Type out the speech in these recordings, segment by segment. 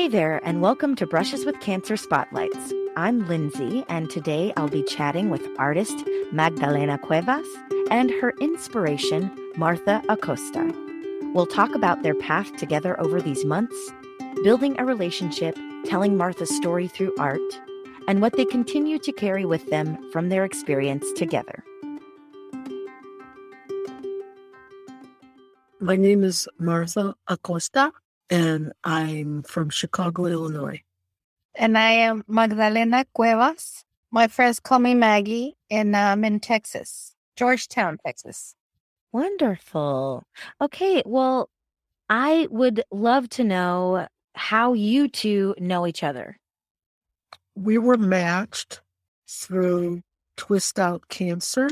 Hey there, and welcome to Brushes with Cancer Spotlights. I'm Lindsay, and today I'll be chatting with artist Magdalena Cuevas and her inspiration, Martha Acosta. We'll talk about their path together over these months, building a relationship, telling Martha's story through art, and what they continue to carry with them from their experience together. My name is Martha Acosta, and I'm from Chicago, Illinois. And I am Magdalena Cuevas. My friends call me Maggie, and I'm in Texas, Georgetown, Texas. Wonderful. Okay, well, I would love to know how you two know each other. We were matched through Twist Out Cancer.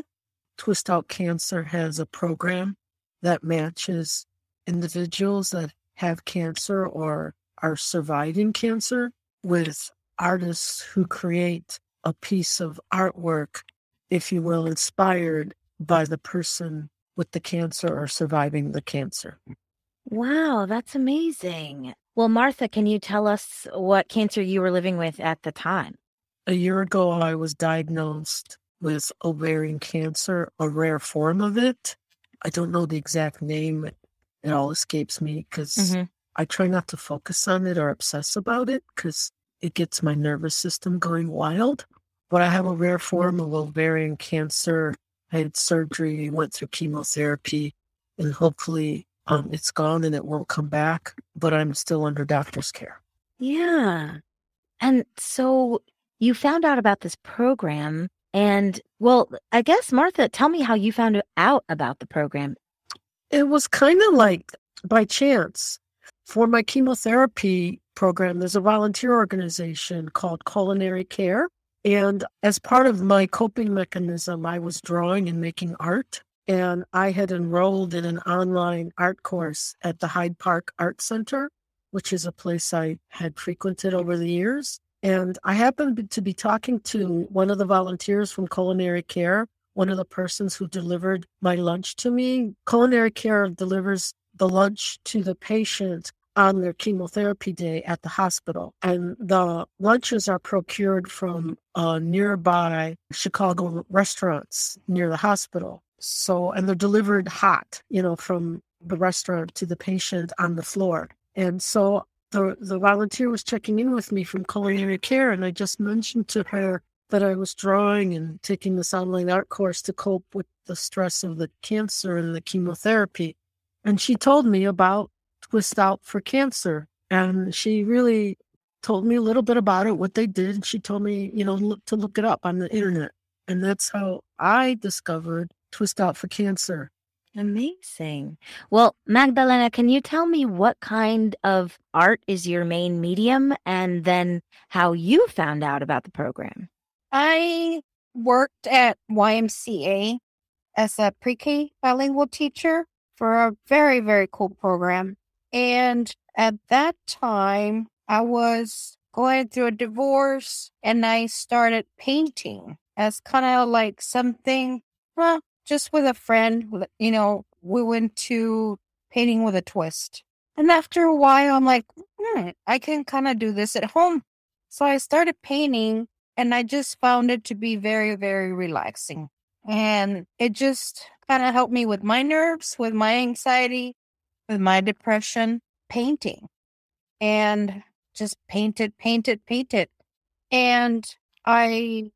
Twist Out Cancer has a program that matches individuals that have cancer or are surviving cancer with artists who create a piece of artwork, if you will, inspired by the person with the cancer or surviving the cancer. Wow, that's amazing. Well, Martha, can you tell us what cancer you were living with at the time? A year ago, I was diagnosed with ovarian cancer, a rare form of it. I don't know the exact name. It all escapes me because mm-hmm. I try not to focus on it or obsess about it because it gets my nervous system going wild. But I have a rare form of ovarian cancer. I had surgery, went through chemotherapy, and hopefully um, it's gone and it won't come back. But I'm still under doctor's care. Yeah. And so you found out about this program. And well, I guess, Martha, tell me how you found out about the program. It was kind of like by chance. For my chemotherapy program, there's a volunteer organization called Culinary Care. And as part of my coping mechanism, I was drawing and making art. And I had enrolled in an online art course at the Hyde Park Art Center, which is a place I had frequented over the years. And I happened to be talking to one of the volunteers from Culinary Care one of the persons who delivered my lunch to me. Culinary care delivers the lunch to the patient on their chemotherapy day at the hospital. And the lunches are procured from uh, nearby Chicago restaurants near the hospital. So, and they're delivered hot, you know, from the restaurant to the patient on the floor. And so the, the volunteer was checking in with me from culinary care, and I just mentioned to her that I was drawing and taking this online art course to cope with the stress of the cancer and the chemotherapy. And she told me about Twist Out for Cancer. And she really told me a little bit about it, what they did. She told me, you know, look, to look it up on the internet. And that's how I discovered Twist Out for Cancer. Amazing. Well, Magdalena, can you tell me what kind of art is your main medium and then how you found out about the program? I worked at YMCA as a pre K bilingual teacher for a very, very cool program. And at that time, I was going through a divorce and I started painting as kind of like something, well, just with a friend. You know, we went to painting with a twist. And after a while, I'm like, hmm, I can kind of do this at home. So I started painting and I just found it to be very, very relaxing. And it just kind of helped me with my nerves, with my anxiety, with my depression, painting. And just painted, painted, painted. And I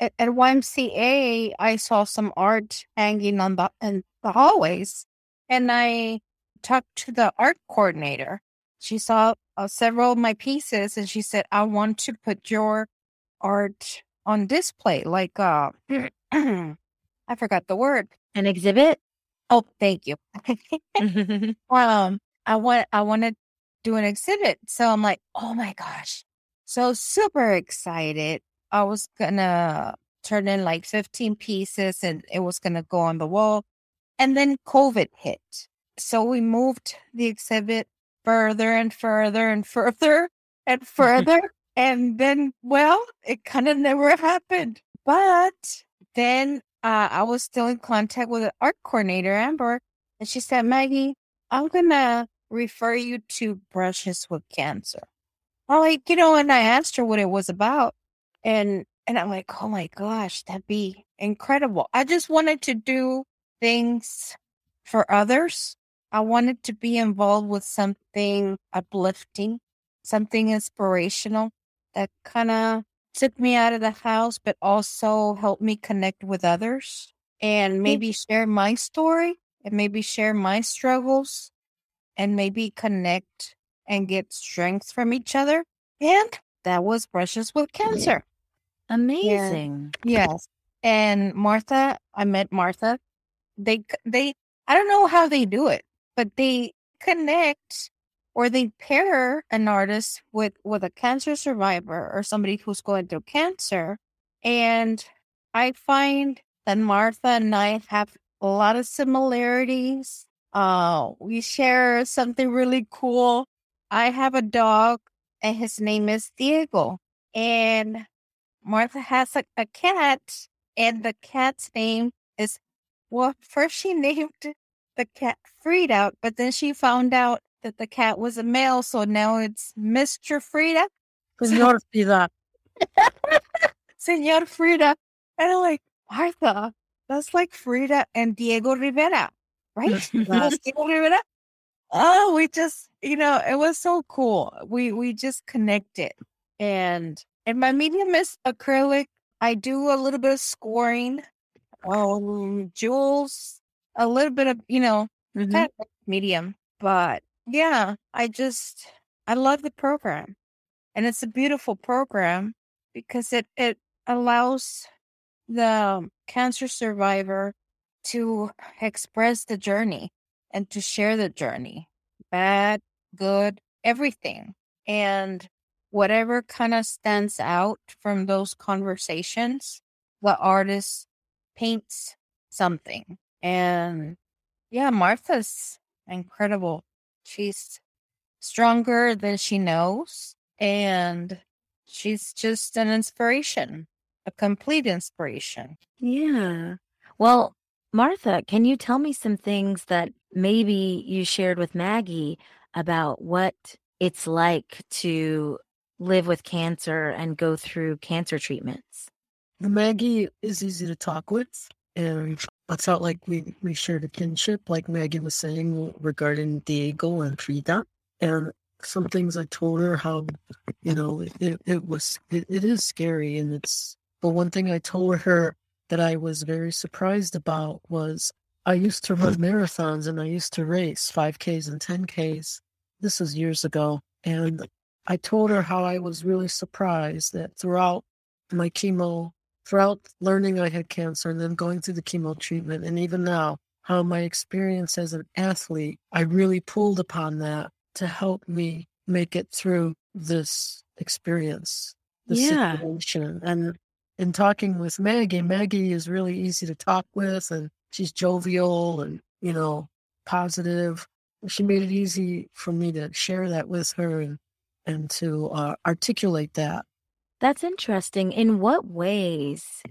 at, at YMCA, I saw some art hanging on the in the hallways, and I talked to the art coordinator. She saw uh, several of my pieces, and she said, "I want to put your art on display, like uh, I forgot the word. An exhibit. Oh, thank you. um, I want I want to do an exhibit, so I'm like, oh my gosh, so super excited. I was gonna turn in like 15 pieces, and it was gonna go on the wall, and then COVID hit, so we moved the exhibit further and further and further and further and then, well, it kind of never happened. But then uh, I was still in contact with the art coordinator, Amber, and she said, Maggie, I'm going to refer you to Brushes with Cancer. I'm like, you know, and I asked her what it was about. And and I'm like, oh my gosh, that'd be incredible. I just wanted to do things for others. I wanted to be involved with something uplifting, something inspirational that kind of took me out of the house, but also helped me connect with others and maybe share my story and maybe share my struggles and maybe connect and get strength from each other. And that was Brushes with Cancer. Amazing. Yes. And Martha, I met Martha. They, they, I don't know how they do it, but they connect or they pair an artist with, with a cancer survivor or somebody who's going through cancer. And I find that Martha and I have a lot of similarities. Uh, we share something really cool. I have a dog and his name is Diego. And Martha has a, a cat and the cat's name is, well, first she named the cat Frida, but then she found out that the cat was a male. So now it's Mr. Frida. Senor Frida. Senor Frida. And I'm like, Martha, that's like Frida and Diego Rivera, right? Diego Rivera. Oh, we just, you know, it was so cool. We we just connected. And and my medium is acrylic. I do a little bit of scoring. Um, jewels, a little bit of, you know, mm-hmm. kind of medium. But yeah, I just I love the program. And it's a beautiful program because it it allows the cancer survivor to express the journey and to share the journey bad, good, everything. And whatever kind of stands out from those conversations, the artist paints something. And yeah, Martha's incredible. She's stronger than she knows. And she's just an inspiration a complete inspiration. Yeah. Well, Martha, can you tell me some things that maybe you shared with Maggie about what it's like to live with cancer and go through cancer treatments? Maggie is easy to talk with, and I felt like we, we shared a kinship, like Maggie was saying regarding Diego and Frida. And some things I told her how, you know, it, it was, it, it is scary and it's but one thing I told her that I was very surprised about was I used to run marathons and I used to race 5Ks and 10Ks. This was years ago. And I told her how I was really surprised that throughout my chemo, throughout learning I had cancer and then going through the chemo treatment, and even now, how my experience as an athlete, I really pulled upon that to help me make it through this experience, the yeah. situation. And in talking with Maggie, Maggie is really easy to talk with and she's jovial and, you know, positive. She made it easy for me to share that with her and, and to uh, articulate that. That's interesting. In what ways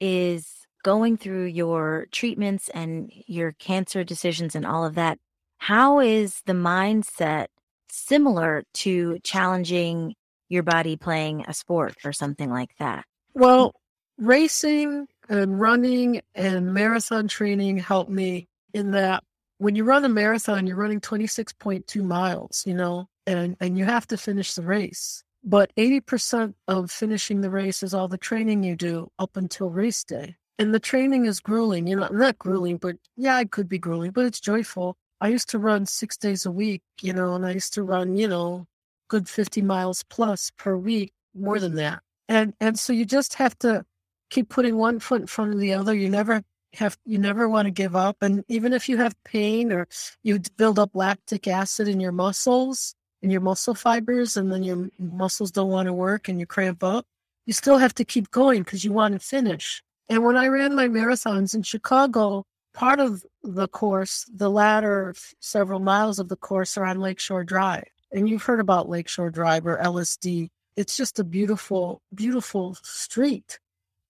is going through your treatments and your cancer decisions and all of that, how is the mindset similar to challenging your body playing a sport or something like that? Well, racing and running and marathon training helped me in that when you run a marathon, you're running 26.2 miles, you know, and, and you have to finish the race. But 80% of finishing the race is all the training you do up until race day. And the training is grueling, you know, not grueling, but yeah, it could be grueling, but it's joyful. I used to run six days a week, you know, and I used to run, you know, good 50 miles plus per week, more than that and and so you just have to keep putting one foot in front of the other you never have you never want to give up and even if you have pain or you build up lactic acid in your muscles in your muscle fibers and then your muscles don't want to work and you cramp up you still have to keep going because you want to finish and when i ran my marathons in chicago part of the course the latter several miles of the course are on lakeshore drive and you've heard about lakeshore drive or lsd it's just a beautiful, beautiful street.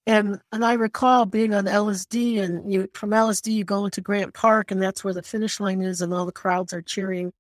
And and I recall being on LSD and you from LSD you go into Grant Park and that's where the finish line is and all the crowds are cheering.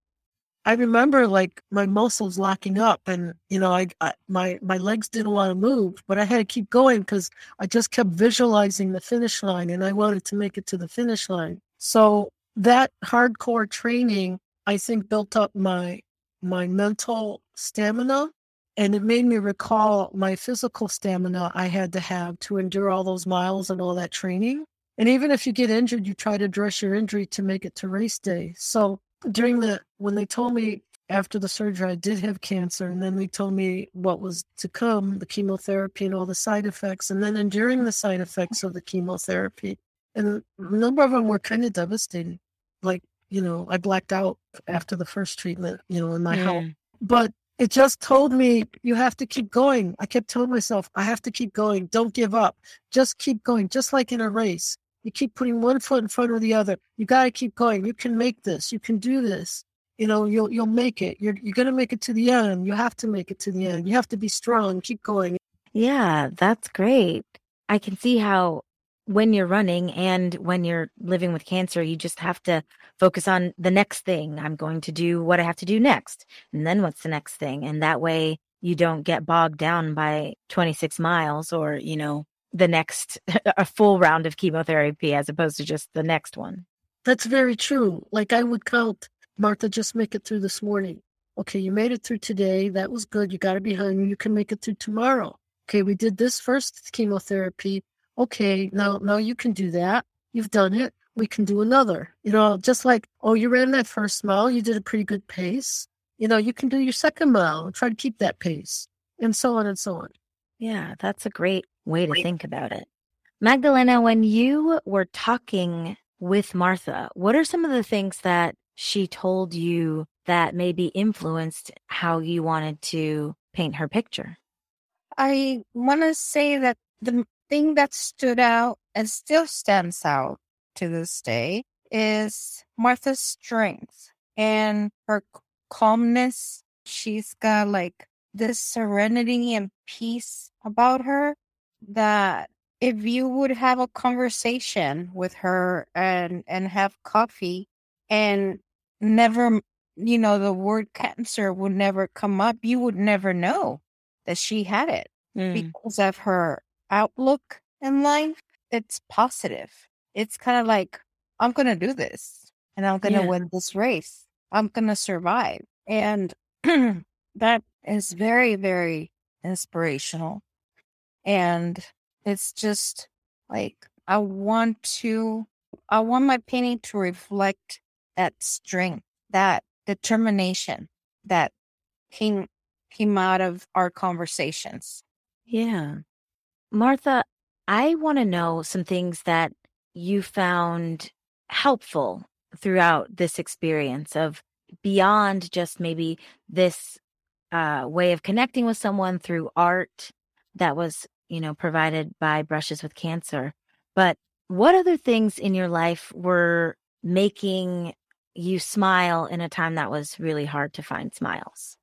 I remember like my muscles locking up and, you know, I, I my, my legs didn't want to move, but I had to keep going because I just kept visualizing the finish line and I wanted to make it to the finish line. So that hardcore training, I think built up my, my mental stamina and it made me recall my physical stamina I had to have to endure all those miles and all that training. And even if you get injured, you try to dress your injury to make it to race day. So during the when they told me after the surgery I did have cancer, and then they told me what was to come, the chemotherapy and all the side effects, and then enduring the side effects of the chemotherapy. And a number of them were kind of devastating. Like, you know, I blacked out after the first treatment, you know, in my yeah. house. Mm. But it just told me you have to keep going. I kept telling myself, I have to keep going. Don't give up. Just keep going, just like in a race. You keep putting one foot in front of the other. You got to keep going. You can make this. You can do this. You know, you'll you'll make it. You're you're to make it to the end. You have to make it to the end. You have to be strong. Keep going. Yeah, that's great. I can see how when you're running and when you're living with cancer, you just have to focus on the next thing. I'm going to do what I have to do next. And then what's the next thing? And that way you don't get bogged down by 26 miles or, you know, the next a full round of chemotherapy as opposed to just the next one. That's very true. Like I would count, Martha, just make it through this morning. Okay, you made it through today. That was good. You got it behind you. You can make it through tomorrow. Okay, we did this first chemotherapy. Okay, now now you can do that. You've done it. We can do another. You know, just like, oh, you ran that first mile, you did a pretty good pace. You know, you can do your second mile and try to keep that pace, and so on and so on. Yeah, that's a great way to think about it. Magdalena, when you were talking with Martha, what are some of the things that she told you that maybe influenced how you wanted to paint her picture? I want to say that the thing that stood out and still stands out to this day is Martha's strength and her calmness. She's got like this serenity and peace about her that if you would have a conversation with her and and have coffee and never you know the word cancer would never come up you would never know that she had it mm. because of her outlook in life it's positive it's kind of like i'm gonna do this and i'm gonna yeah. win this race i'm gonna survive and that is very very inspirational and it's just like, I want to, I want my painting to reflect that strength, that determination that came, came out of our conversations. Yeah. Martha, I want to know some things that you found helpful throughout this experience of beyond just maybe this uh, way of connecting with someone through art that was you know, provided by Brushes with Cancer. But what other things in your life were making you smile in a time that was really hard to find smiles?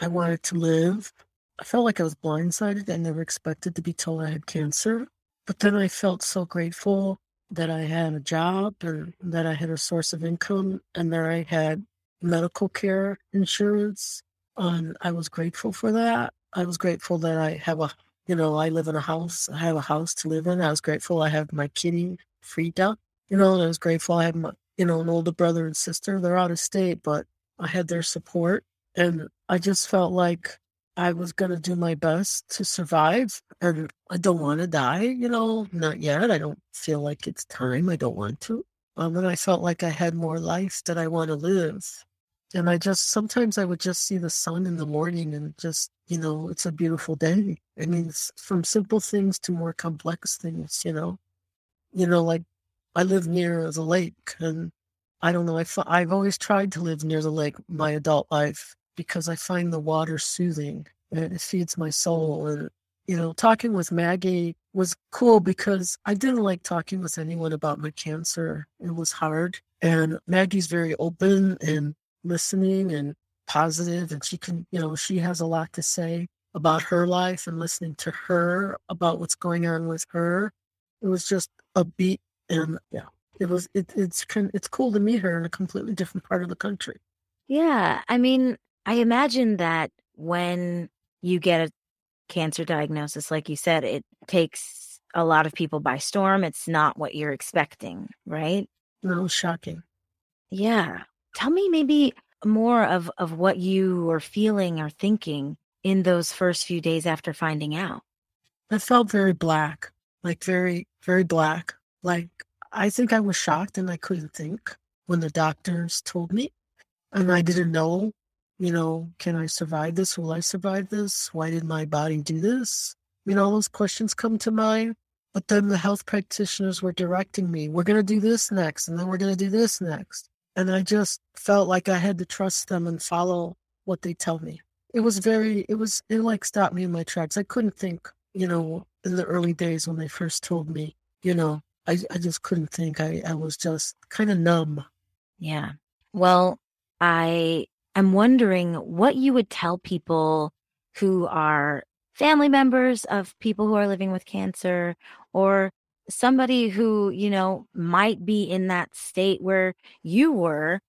I wanted to live. I felt like I was blindsided. I never expected to be told I had cancer. But then I felt so grateful that I had a job and that I had a source of income and that I had medical care insurance. And I was grateful for that. I was grateful that I have a you know, I live in a house. I have a house to live in. I was grateful I have my kitty, Frida. You know, and I was grateful I had my, you know, an older brother and sister. They're out of state, but I had their support. And I just felt like I was going to do my best to survive. And I don't want to die, you know, not yet. I don't feel like it's time. I don't want to. Um, and I felt like I had more life that I want to live. And I just, sometimes I would just see the sun in the morning and just you know, it's a beautiful day. I mean, from simple things to more complex things, you know. You know, like I live near the lake, and I don't know, I've always tried to live near the lake my adult life because I find the water soothing and it feeds my soul. And, you know, talking with Maggie was cool because I didn't like talking with anyone about my cancer. It was hard. And Maggie's very open and listening and positive and she can, you know, she has a lot to say about her life and listening to her about what's going on with her. It was just a beat and yeah, it was, it, it's, it's cool to meet her in a completely different part of the country. Yeah. I mean, I imagine that when you get a cancer diagnosis, like you said, it takes a lot of people by storm. It's not what you're expecting, right? No, shocking. Yeah. Tell me maybe more of, of what you were feeling or thinking in those first few days after finding out. I felt very black, like very, very black. Like I think I was shocked and I couldn't think when the doctors told me. And I didn't know, you know, can I survive this? Will I survive this? Why did my body do this? You know, all those questions come to mind. But then the health practitioners were directing me, we're going to do this next, and then we're going to do this next. And I just felt like I had to trust them and follow what they tell me. It was very, it was, it like stopped me in my tracks. I couldn't think, you know, in the early days when they first told me, you know, I, I just couldn't think. I, I was just kind of numb. Yeah. Well, I am wondering what you would tell people who are family members of people who are living with cancer or somebody who, you know, might be in that state where you were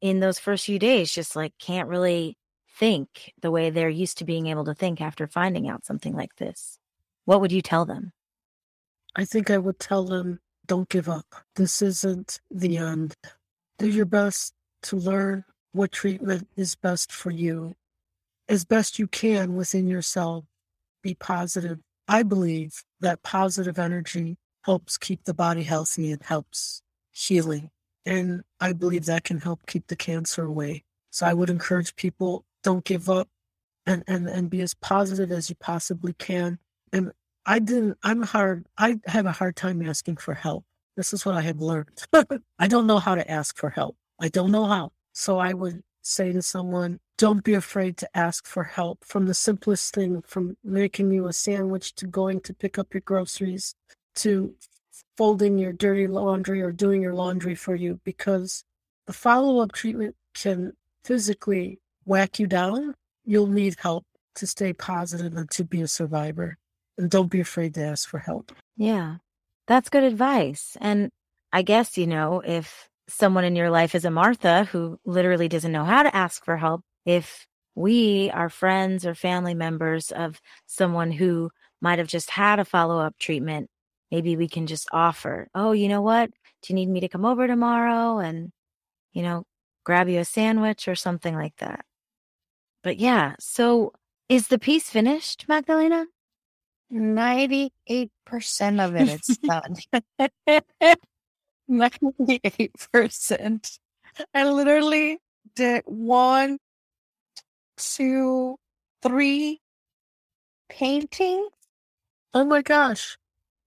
in those first few days, just like can't really think the way they're used to being able to think after finding out something like this. What would you tell them? I think I would tell them don't give up. This isn't the end. Do your best to learn what treatment is best for you as best you can within yourself. Be positive. I believe that positive energy helps keep the body healthy and helps healing. And I believe that can help keep the cancer away. So I would encourage people don't give up and, and, and be as positive as you possibly can. And I didn't, I'm hard, I have a hard time asking for help. This is what I have learned. I don't know how to ask for help. I don't know how. So I would say to someone, don't be afraid to ask for help from the simplest thing, from making you a sandwich to going to pick up your groceries to folding your dirty laundry or doing your laundry for you because the follow up treatment can physically whack you down. You'll need help to stay positive and to be a survivor. And don't be afraid to ask for help. Yeah, that's good advice. And I guess, you know, if someone in your life is a Martha who literally doesn't know how to ask for help, if we are friends or family members of someone who might have just had a follow up treatment maybe we can just offer, oh, you know what? Do you need me to come over tomorrow and, you know, grab you a sandwich or something like that? But yeah, so is the piece finished, Magdalena? 98% of it is done. 98%. I literally did one, two, three paintings. Oh my gosh.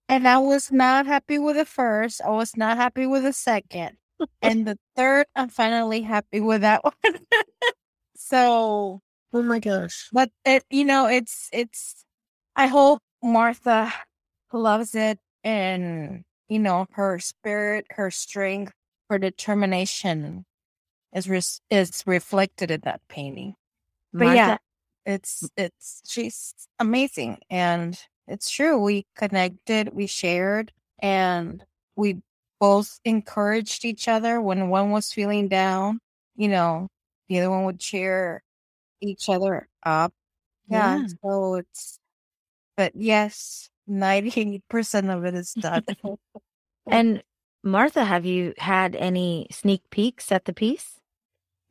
And I was not happy with the first. I was not happy with the second. and the third, I'm finally happy with that one. so, oh my gosh. But it, you know, it's, it's, I hope Martha loves it and, you know, her spirit, her strength, her determination is, re- is reflected in that painting. But Martha- yeah, it's, it's, she's amazing. And, it's true. We connected, we shared, and we both encouraged each other when one was feeling down. You know, the other one would cheer each other up. Yeah. yeah. So it's, but yes, 90% of it is done. and Martha, have you had any sneak peeks at the piece?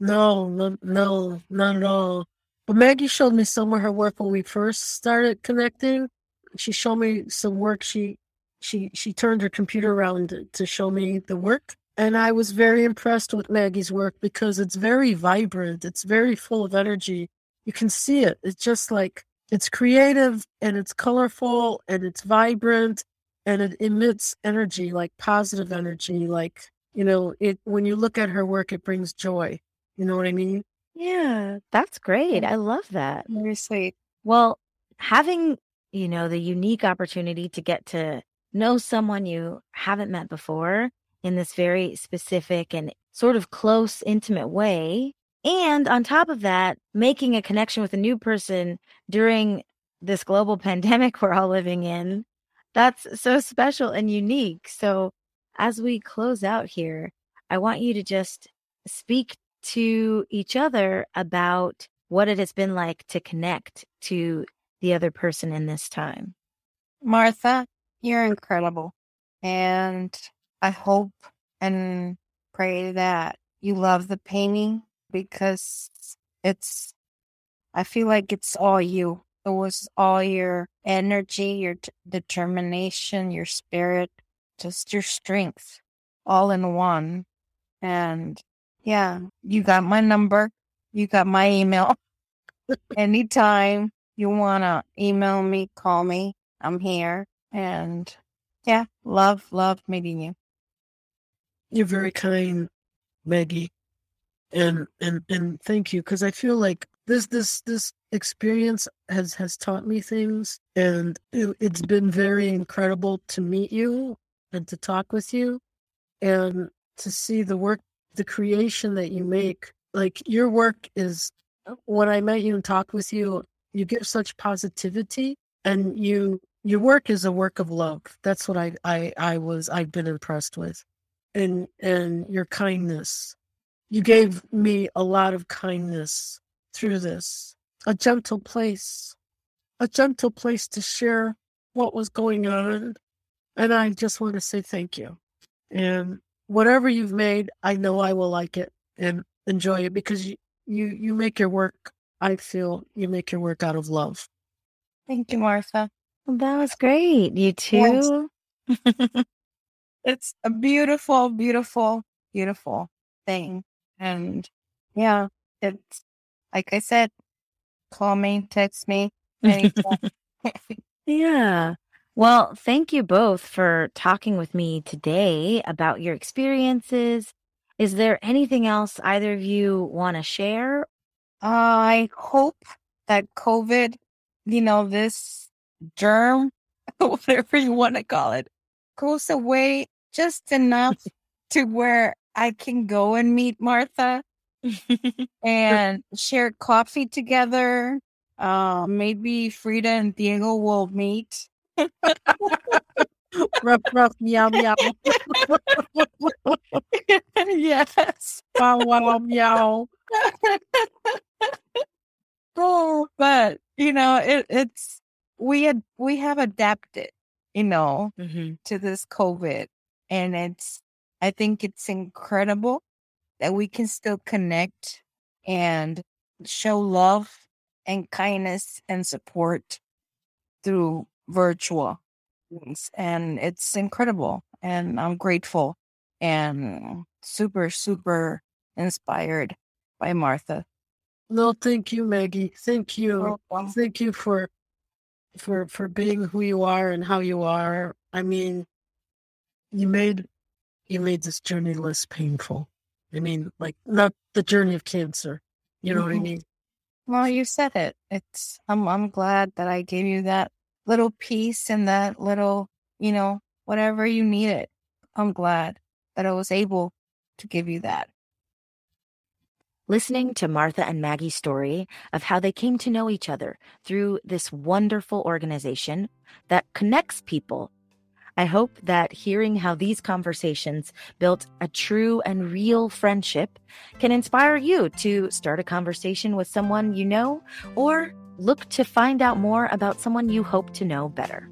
No, no, no, not at all. But Maggie showed me some of her work when we first started connecting she showed me some work. She she she turned her computer around to, to show me the work, and I was very impressed with Maggie's work because it's very vibrant. It's very full of energy. You can see it. It's just like it's creative and it's colorful and it's vibrant and it emits energy like positive energy like you know it when you look at her work it brings joy you know what i mean yeah that's great i love that very sweet well having you know, the unique opportunity to get to know someone you haven't met before in this very specific and sort of close, intimate way. And on top of that, making a connection with a new person during this global pandemic we're all living in. That's so special and unique. So, as we close out here, I want you to just speak to each other about what it has been like to connect to the other person in this time. Martha, you're incredible. And I hope and pray that you love the painting because it's, I feel like it's all you. It was all your energy, your t- determination, your spirit, just your strength all in one. And yeah, you got my number. You got my email. Anytime you want to email me, call me. I'm here. And yeah, love, love meeting you. You're very kind, Maggie. And and and thank you because I feel like this this this experience has has taught me things and it, it's been very incredible to meet you and to talk with you and to see the work the creation that you make like your work is when i met you and talked with you you give such positivity and you your work is a work of love. That's what i i i was i've been impressed with. And and your kindness. You gave me a lot of kindness through this. A gentle place. A gentle place to share what was going on. And i just want to say thank you. And whatever you've made, I know I will like it and enjoy it because you, you, you make your work, I feel you make your work out of love. Thank you, Martha. That was great. You too. Yes. it's a beautiful, beautiful, beautiful thing. And yeah, it's like I said, call me, text me yeah. Well, thank you both for talking with me today about your experiences. Is there anything else either of you want to share? I hope that COVID, you know, this germ, whatever you want to call it, goes away just enough to where I can go and meet Martha and share coffee together. Uh, maybe Frida and Diego will meet ruff, ruff, meow, meow. yes. Wow, wow, meow. oh, but you know, it, it's we had we have adapted, you know, mm-hmm. to this COVID, and it's I think it's incredible that we can still connect and show love and kindness and support through virtual things. And it's incredible. And I'm grateful and super, super inspired by Martha. No, thank you, Maggie. Thank you. Thank you for for for being who you are and how you are. I mean, you made you made this journey less painful. I mean, like not the journey of cancer. You know mm-hmm. what I mm-hmm. mean? Well, you said it. It's I'm I'm glad that I gave you that little piece and that little, you know, whatever you needed. I'm glad that I was able to give you that. Listening to Martha and Maggie's story of how they came to know each other through this wonderful organization that connects people. I hope that hearing how these conversations built a true and real friendship can inspire you to start a conversation with someone you know or look to find out more about someone you hope to know better.